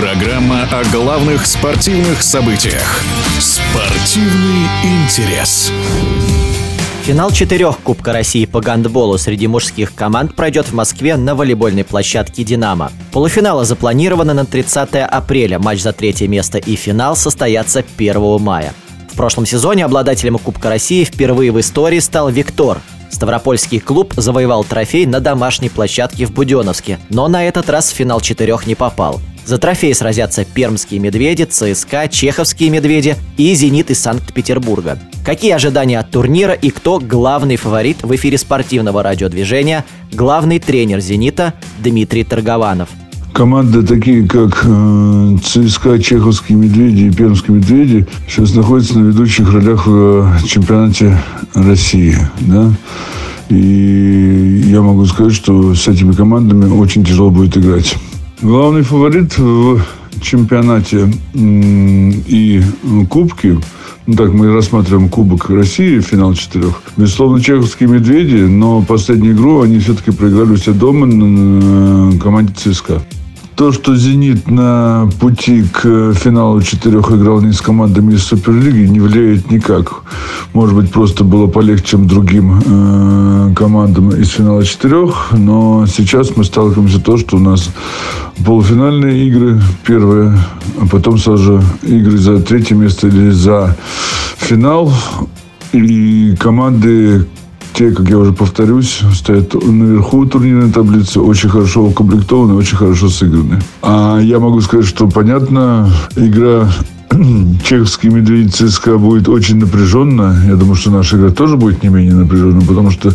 Программа о главных спортивных событиях. Спортивный интерес. Финал четырех Кубка России по гандболу среди мужских команд пройдет в Москве на волейбольной площадке «Динамо». Полуфиналы запланированы на 30 апреля, матч за третье место и финал состоятся 1 мая. В прошлом сезоне обладателем Кубка России впервые в истории стал «Виктор». Ставропольский клуб завоевал трофей на домашней площадке в Буденовске, но на этот раз в финал четырех не попал. За трофей сразятся пермские медведи, ЦСКА, чеховские медведи и «Зенит» из Санкт-Петербурга. Какие ожидания от турнира и кто главный фаворит в эфире спортивного радиодвижения, главный тренер «Зенита» Дмитрий Торгованов. Команды такие, как э, ЦСКА, Чеховские медведи и Пермские медведи, сейчас находятся на ведущих ролях в э, чемпионате России. Да? И я могу сказать, что с этими командами очень тяжело будет играть. Главный фаворит в чемпионате и кубке ну, так мы рассматриваем Кубок России, финал четырех. Безусловно, чеховские медведи, но последнюю игру они все-таки проиграли себя дома на команде ЦСКА. То, что «Зенит» на пути к финалу четырех играл не с командами из Суперлиги, не влияет никак. Может быть, просто было полегче, чем другим э, командам из финала четырех. Но сейчас мы сталкиваемся с то, что у нас полуфинальные игры первые, а потом сразу игры за третье место или за финал. И команды, те, как я уже повторюсь, стоят наверху турнирной таблицы, очень хорошо укомплектованы, очень хорошо сыграны. А я могу сказать, что, понятно, игра чеховский медведь ЦСКА будет очень напряженно. Я думаю, что наша игра тоже будет не менее напряженна, потому что,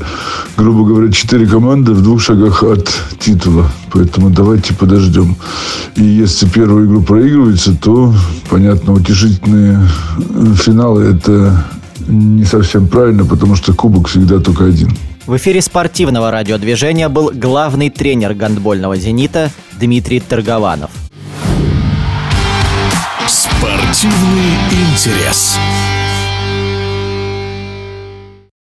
грубо говоря, четыре команды в двух шагах от титула. Поэтому давайте подождем. И если первую игру проигрывается, то, понятно, утешительные финалы – это не совсем правильно, потому что кубок всегда только один. В эфире спортивного радиодвижения был главный тренер гандбольного «Зенита» Дмитрий Торгованов. Спортивный интерес.